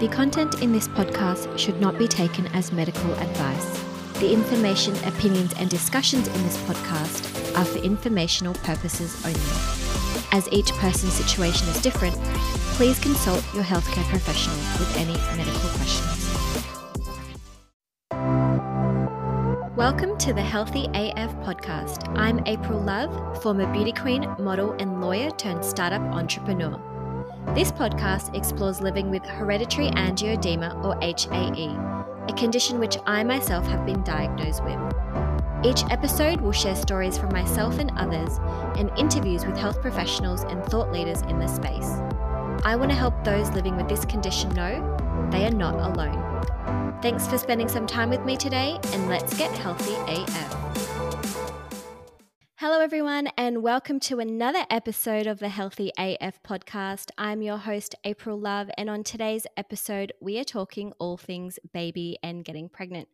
The content in this podcast should not be taken as medical advice. The information, opinions, and discussions in this podcast are for informational purposes only. As each person's situation is different, please consult your healthcare professional with any medical questions. Welcome to the Haelthy AF podcast. I'm Aprille Love, former beauty queen, model, and lawyer turned startup entrepreneur. This podcast explores living with hereditary angioedema or HAE, a condition which I myself have been diagnosed with. Each episode will share stories from myself and others and interviews with health professionals and thought leaders in the space. I want to help those living with this condition know they are not alone. Thanks for spending some time with me today, and let's get healthy AF. Hello, everyone, and welcome to another episode of the Haelthy AF podcast. I'm your host, Aprille Love, and on today's episode, we are talking all things baby and getting pregnant.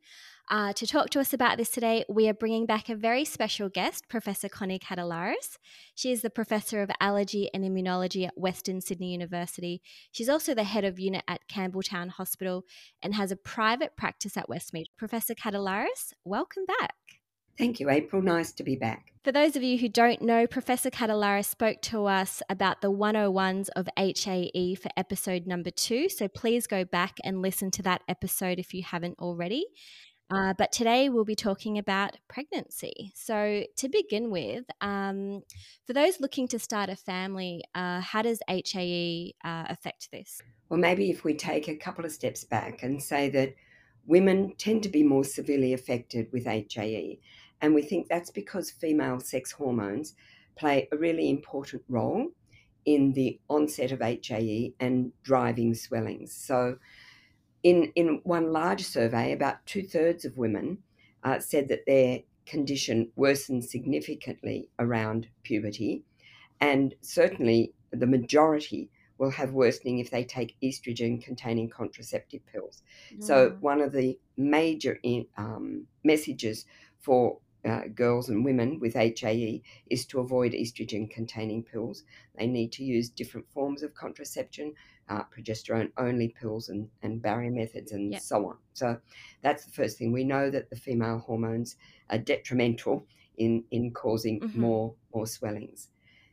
Uh, to talk to us about this today, we are bringing back a very special guest, Professor Connie Katelaris. She is the Professor of Allergy and Immunology at Western Sydney University. She's also the head of unit at Campbelltown Hospital and has a private practice at Westmead. Professor Katelaris, welcome back. Thank you, Aprille. Nice to be back. For those of you who don't know, Professor Katelaris spoke to us about the 101s of HAE for episode number two. So please go back and listen to that episode if you haven't already. Uh, but today we'll be talking about pregnancy. So, to begin with, um, for those looking to start a family, uh, how does HAE uh, affect this? Well, maybe if we take a couple of steps back and say that women tend to be more severely affected with HAE, and we think that's because female sex hormones play a really important role in the onset of HAE and driving swellings. So, in, in one large survey, about two thirds of women uh, said that their condition worsened significantly around puberty, and certainly the majority will have worsening if they take estrogen containing contraceptive pills. Mm. So, one of the major in, um, messages for uh, girls and women with HAE is to avoid estrogen containing pills. They need to use different forms of contraception, uh, progesterone only pills, and, and barrier methods, and yep. so on. So that's the first thing. We know that the female hormones are detrimental in, in causing mm-hmm. more, more swellings.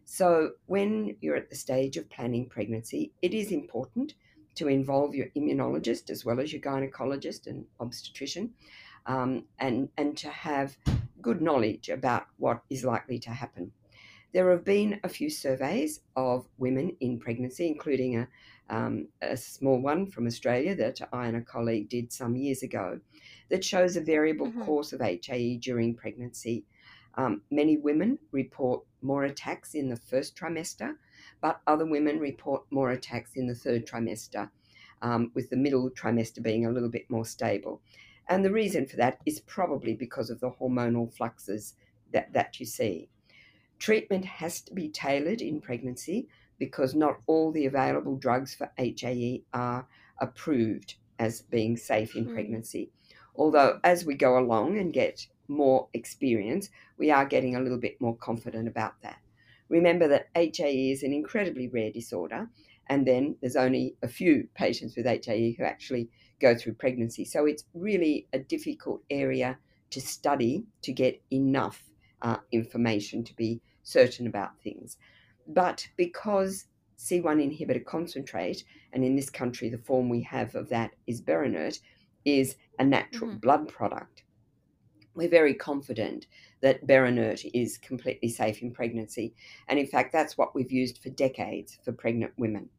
So when you're at the stage of planning pregnancy, it is important to involve your immunologist as well as your gynecologist and obstetrician um, and, and to have good knowledge about what is likely to happen. There have been a few surveys of women in pregnancy, including a, um, a small one from Australia that I and a colleague did some years ago, that shows a variable mm-hmm. course of HAE during pregnancy. Um, many women report more attacks in the first trimester, but other women report more attacks in the third trimester, um, with the middle trimester being a little bit more stable. And the reason for that is probably because of the hormonal fluxes that, that you see. Treatment has to be tailored in pregnancy because not all the available drugs for HAE are approved as being safe in mm. pregnancy. Although, as we go along and get more experience, we are getting a little bit more confident about that. Remember that HAE is an incredibly rare disorder, and then there's only a few patients with HAE who actually go through pregnancy. So it's really a difficult area to study to get enough uh, information to be certain about things. But because C1 inhibitor concentrate, and in this country the form we have of that is Berinert, is a natural mm-hmm. blood product. We're very confident that Berinert is completely safe in pregnancy. And in fact, that's what we've used for decades for pregnant women.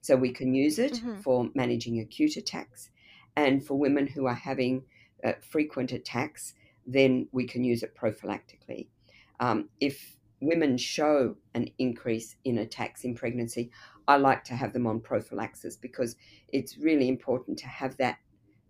So we can use it mm-hmm. for managing acute attacks. And for women who are having uh, frequent attacks, then we can use it prophylactically. Um, if women show an increase in attacks in pregnancy, I like to have them on prophylaxis because it's really important to have that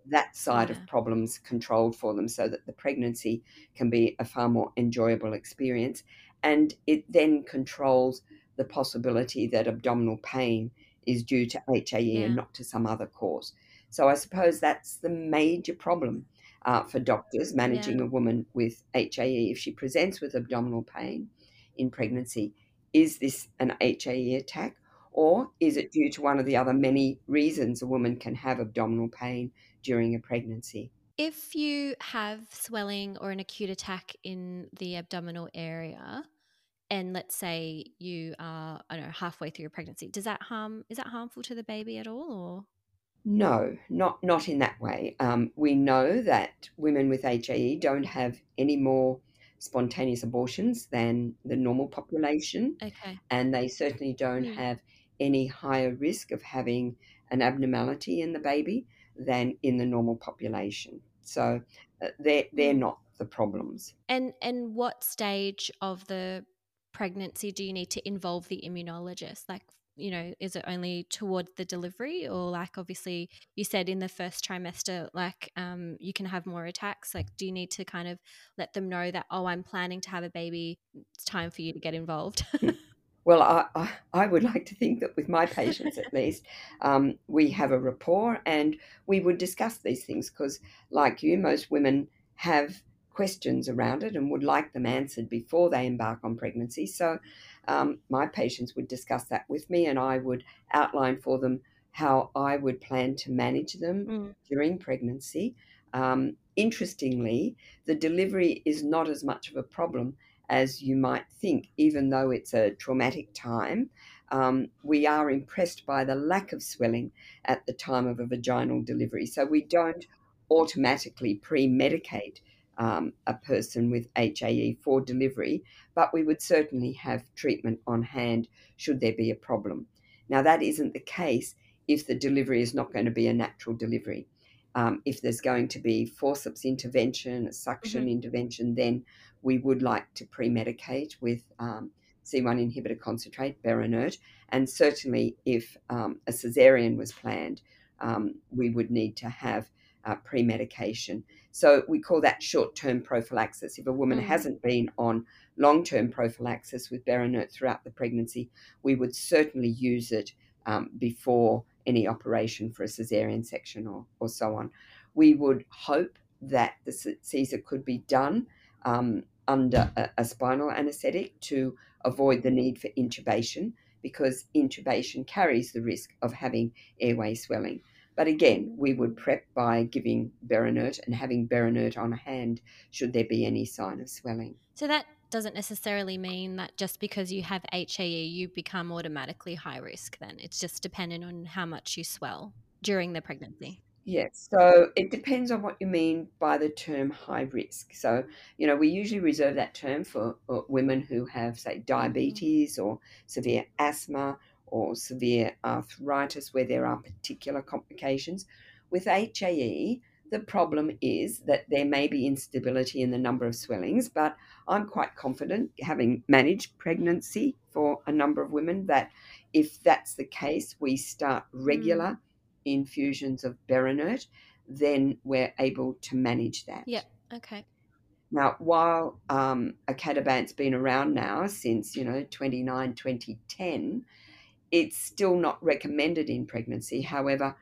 that side yeah. of problems controlled for them so that the pregnancy can be a far more enjoyable experience and it then controls the possibility that abdominal pain is due to HAE yeah. and not to some other cause. So I suppose that's the major problem uh, for doctors managing yeah. a woman with HAE. If she presents with abdominal pain in pregnancy, is this an HAE attack Or is it due to one of the other many reasons a woman can have abdominal pain during a pregnancy? If you have swelling or an acute attack in the abdominal area, and let's say you are I don't know halfway through your pregnancy, does that harm is that harmful to the baby at all or No, not not in that way. Um, we know that women with HAE don't have any more spontaneous abortions than the normal population, okay? and they certainly don't Mm. have any higher risk of having an abnormality in the baby than in the normal population. So uh, they're they're Mm. not the problems. And and what stage of the pregnancy do you need to involve the immunologist? Like, you know, is it only toward the delivery or like obviously you said in the first trimester, like um, you can have more attacks? Like, do you need to kind of let them know that, oh, I'm planning to have a baby, it's time for you to get involved? Well, I, I, I would like to think that with my patients at least, um, we have a rapport and we would discuss these things because, like you, most women have questions around it and would like them answered before they embark on pregnancy. So, um, my patients would discuss that with me and I would outline for them how I would plan to manage them Mm. during pregnancy. Um, interestingly, the delivery is not as much of a problem as you might think, even though it's a traumatic time. Um, we are impressed by the lack of swelling at the time of a vaginal delivery. So we don't automatically pre medicate um, a person with HAE for delivery, but we would certainly have treatment on hand should there be a problem. Now, that isn't the case if the delivery is not going to be a natural delivery. Um, if there's going to be forceps intervention, a suction Mhm. intervention, then we would like to pre medicate with um, C1 inhibitor concentrate, Berinert. And certainly, if um, a cesarean was planned, um, we would need to have uh, pre medication. So we call that short term prophylaxis. If a woman Mm. hasn't been on long term prophylaxis with Berinert throughout the pregnancy, we would certainly use it um, before any operation for a cesarean section or, or so on. We would hope that the Caesar could be done um, under a, a spinal anesthetic to avoid the need for intubation because intubation carries the risk of having airway swelling. But again, we would prep by giving Berinert and having Berinert on hand should there be any sign of swelling. So that doesn't necessarily mean that just because you have HAE, you become automatically high risk then. It's just dependent on how much you swell during the pregnancy. Yes, so it depends on what you mean by the term high risk. So, you know, we usually reserve that term for uh, women who have, say, diabetes or severe asthma or severe arthritis where there are particular complications. With HAE, the problem is that there may be instability in the number of swellings, but I'm quite confident, having managed pregnancy for a number of women, that if that's the case, we start regular infusions of Berinert, then we're able to manage that. Yep. Okay. Now, while um, icatibant's been around now since, you know, 29, 2010, it's still not recommended in pregnancy. However,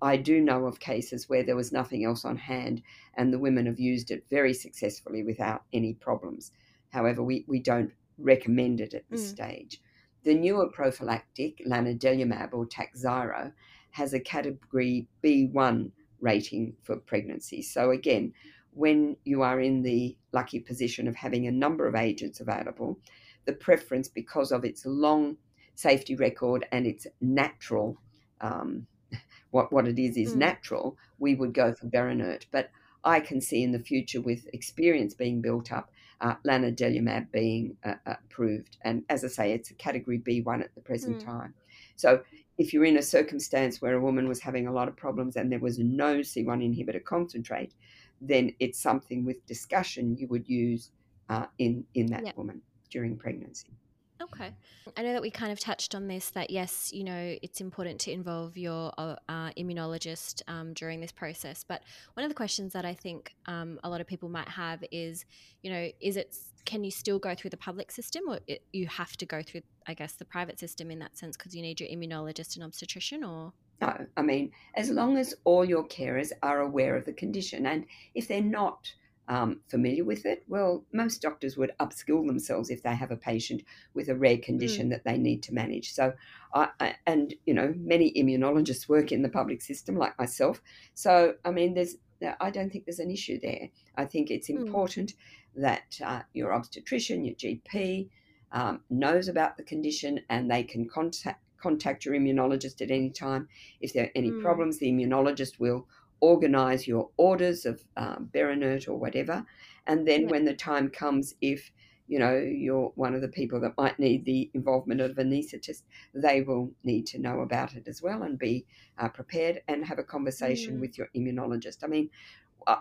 I do know of cases where there was nothing else on hand and the women have used it very successfully without any problems. However, we, we don't recommend it at this Mm. stage. The newer prophylactic, lanadelumab or Takhzyro, has a category B1 rating for pregnancy. So again, when you are in the lucky position of having a number of agents available, the preference because of its long safety record and its natural um, what what it is is Mm. natural, we would go for Berinert. But I can see in the future, with experience being built up, uh, lanadelumab being uh, approved. And as I say, it's a category B1 at the present Mm. time. So if you're in a circumstance where a woman was having a lot of problems and there was no C1 inhibitor concentrate, then it's something with discussion you would use uh, in in that Yeah. woman during pregnancy. Okay. I know that we kind of touched on this that yes, you know, it's important to involve your uh, uh, immunologist um, during this process. But one of the questions that I think um, a lot of people might have is, you know, is it can you still go through the public system or it, you have to go through, I guess, the private system in that sense because you need your immunologist and obstetrician or? No, I mean, as long as all your carers are aware of the condition, and if they're not um, familiar with it? Well, most doctors would upskill themselves if they have a patient with a rare condition mm. that they need to manage. So, I, I, and you know, many immunologists work in the public system, like myself. So, I mean, there's I don't think there's an issue there. I think it's hmm. important mm. that uh, your obstetrician, your GP, um, knows about the condition and they can contact contact your immunologist at any time. If there are any mm. problems, the immunologist will organize your orders of um, Berinert or whatever. And then yeah. when the time comes, if you know you're one of the people that might need the involvement of an anaesthetist, they will need to know about it as well and be uh, prepared and have a conversation mm. with your immunologist. I mean,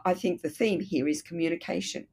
I think the theme here is communication.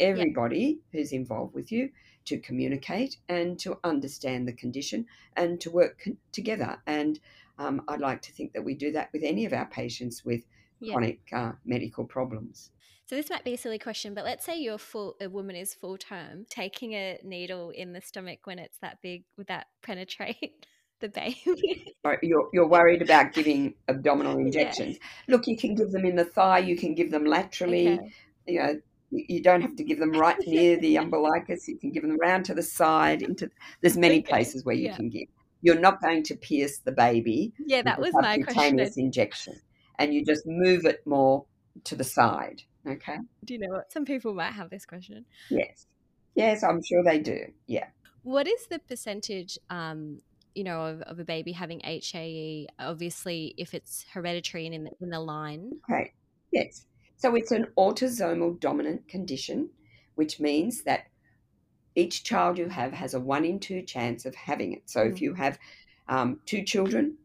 Everybody yeah. who's involved with you to communicate and to understand the condition and to work con- together. And um, I'd like to think that we do that with any of our patients with yeah. chronic uh, medical problems. So this might be a silly question, but let's say you're full a woman is full term, taking a needle in the stomach when it's that big, would that penetrate the baby? you're you're worried about giving abdominal injections. Yeah. Look, you can give them in the thigh, you can give them laterally. Okay. You know, you don't have to give them right near the umbilicus. You can give them around to the side. Into there's many okay. places where you yeah. can give. You're not going to pierce the baby. Yeah, that was my question. injection, and you just move it more to the side. Okay. Do you know what? Some people might have this question. Yes. Yes, I'm sure they do. Yeah. What is the percentage um, you know, of, of, a baby having HAE, obviously, if it's hereditary and in the, in the line. Okay, yes. So it's an autosomal dominant condition, which means that each child you have has a one in two chance of having it. So mm. if you have um, two children,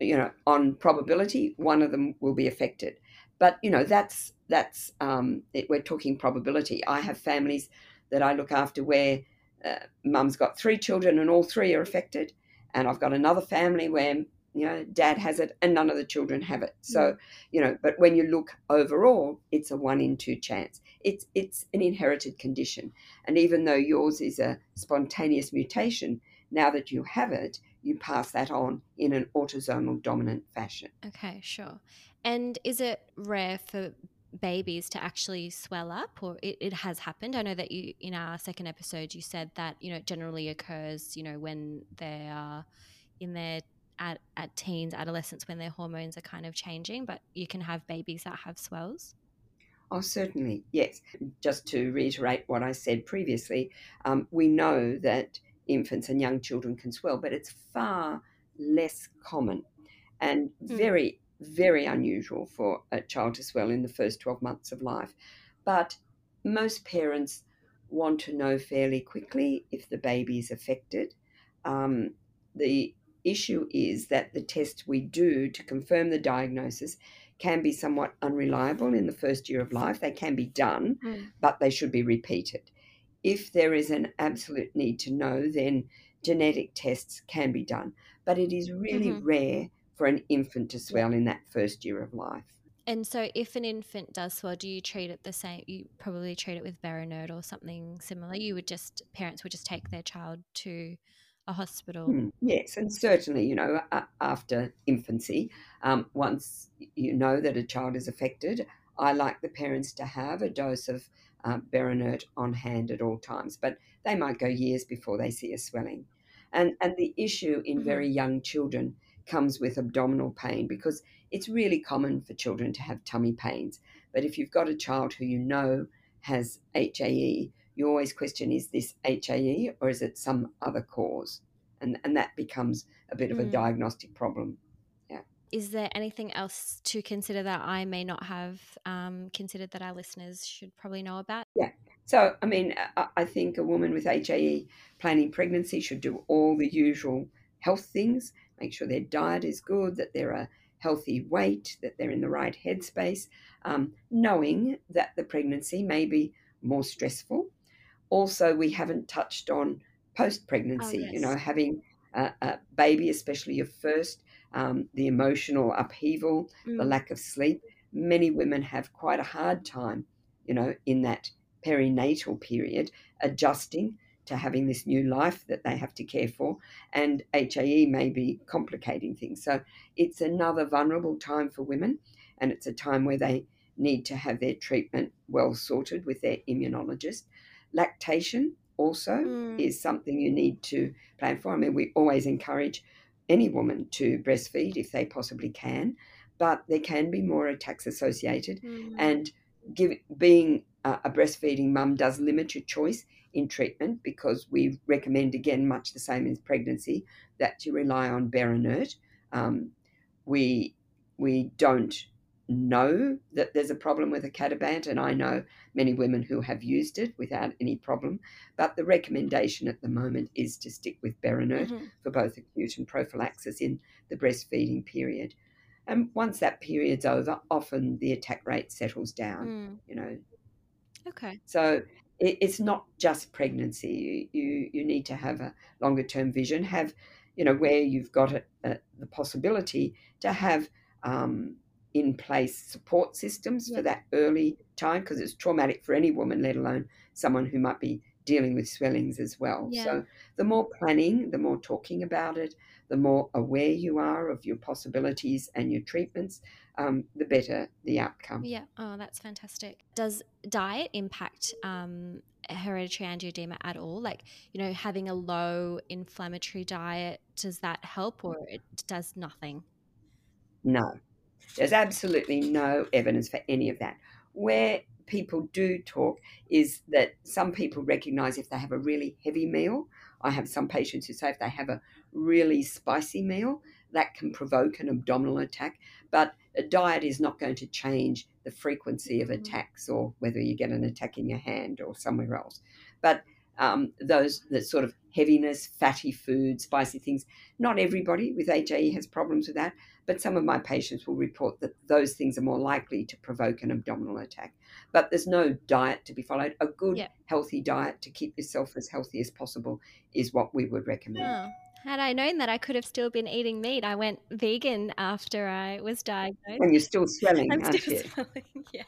you know, on probability, one of them will be affected. But you know, that's that's um, it, we're talking probability. I have families that I look after where uh, mum's got three children and all three are affected, and I've got another family where you know dad has it and none of the children have it so mm. you know but when you look overall it's a one in two chance it's it's an inherited condition and even though yours is a spontaneous mutation now that you have it you pass that on in an autosomal dominant fashion okay sure and is it rare for babies to actually swell up or it, it has happened i know that you in our second episode you said that you know it generally occurs you know when they are in their at, at teens, adolescents, when their hormones are kind of changing, but you can have babies that have swells? Oh, certainly, yes. Just to reiterate what I said previously, um, we know that infants and young children can swell, but it's far less common and mm. very, very unusual for a child to swell in the first 12 months of life. But most parents want to know fairly quickly if the baby is affected. Um, the issue is that the tests we do to confirm the diagnosis can be somewhat unreliable in the first year of life. They can be done, mm. but they should be repeated. If there is an absolute need to know, then genetic tests can be done. But it is really mm-hmm. rare for an infant to swell in that first year of life. And so, if an infant does swell, do you treat it the same? You probably treat it with Berinert or something similar. You would just parents would just take their child to a hospital. Hmm, yes, and certainly, you know, after infancy, um, once you know that a child is affected, I like the parents to have a dose of uh, Berinert on hand at all times, but they might go years before they see a swelling. And, and the issue in mm-hmm. very young children comes with abdominal pain because it's really common for children to have tummy pains. But if you've got a child who you know has HAE, you always question is this HAE or is it some other cause? And, and that becomes a bit of a mm. diagnostic problem. Is there anything else to consider that I may not have um, considered that our listeners should probably know about? Yeah. So, I mean, I think a woman with HAE planning pregnancy should do all the usual health things, make sure their diet is good, that they're a healthy weight, that they're in the right headspace, um, knowing that the pregnancy may be more stressful also, we haven't touched on post pregnancy, oh, yes. you know, having a, a, baby, especially your first, um, the emotional upheaval, mm. the lack of sleep. Many women have quite a hard time, you know, in that perinatal period, adjusting to having this new life that they have to care for, and HAE may be complicating things. So it's another vulnerable time for women, and it's a time where they need to have their treatment well sorted with their immunologist. Lactation also Mm. is something you need to plan for. I mean, we always encourage any woman to breastfeed if they possibly can, but there can be more attacks associated. Mm. And give, being a, a breastfeeding mum does limit your choice in treatment because we recommend, again, much the same as pregnancy, that you rely on Berinert. Um, we we don't know that there's a problem with icatibant, and I know many women who have used it without any problem. But the recommendation at the moment is to stick with Berinert Mhm. for both acute and prophylaxis in the breastfeeding period. And once that period's over, often the attack rate settles down. Mm. You know, Okay. so it, it's not just pregnancy. You, you you need to have a longer term vision. Have you know where you've got a, a, the possibility to have um, in place support systems for that early time because it's traumatic for any woman, let alone someone who might be dealing with swellings as well. Yeah. So the more planning, the more talking about it, the more aware you are of your possibilities and your treatments, um, the better the outcome. Yeah. Oh, that's fantastic. Does diet impact um, hereditary angioedema at all? Like, you know, having a low inflammatory diet, does that help or it does nothing? No, there's absolutely no evidence for any of that. Where people do talk is that some people recognize if they have a really heavy meal. I have some patients who say if they have a really spicy meal, that can provoke an abdominal attack. But a diet is not going to change the frequency of Mhm. attacks or whether you get an attack in your hand or somewhere else. But um, those that sort of heaviness, fatty food, spicy things. Not everybody with HAE has problems with that, but some of my patients will report that those things are more likely to provoke an abdominal attack. But there's no diet to be followed. A good, Yeah. healthy diet to keep yourself as healthy as possible is what we would recommend. Oh. Had I known that, I could have still been eating meat. I went vegan after I was diagnosed. And you're still swelling, I'm aren't still you? swelling. Yeah.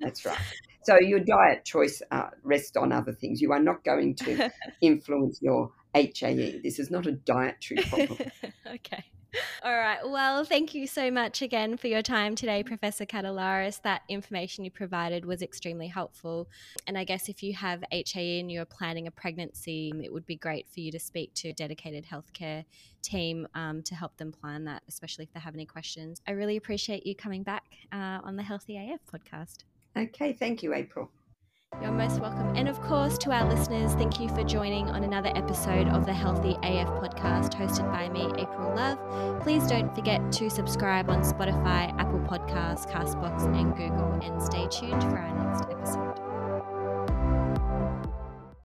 That's right. So your diet choice uh, rests on other things. You are not going to influence your HAE. This is not a dietary problem. okay. All right. Well, thank you so much again for your time today, Professor Katelaris. That information you provided was extremely helpful. And I guess if you have HAE and you're planning a pregnancy, it would be great for you to speak to a dedicated healthcare team um, to help them plan that, especially if they have any questions. I really appreciate you coming back uh, on the Haelthy AF podcast. Okay, thank you, Aprille. You're most welcome. And of course, to our listeners, thank you for joining on another episode of the Haelthy AF podcast hosted by me, Aprille Love. Please don't forget to subscribe on Spotify, Apple Podcasts, Castbox, and Google, and stay tuned for our next episode.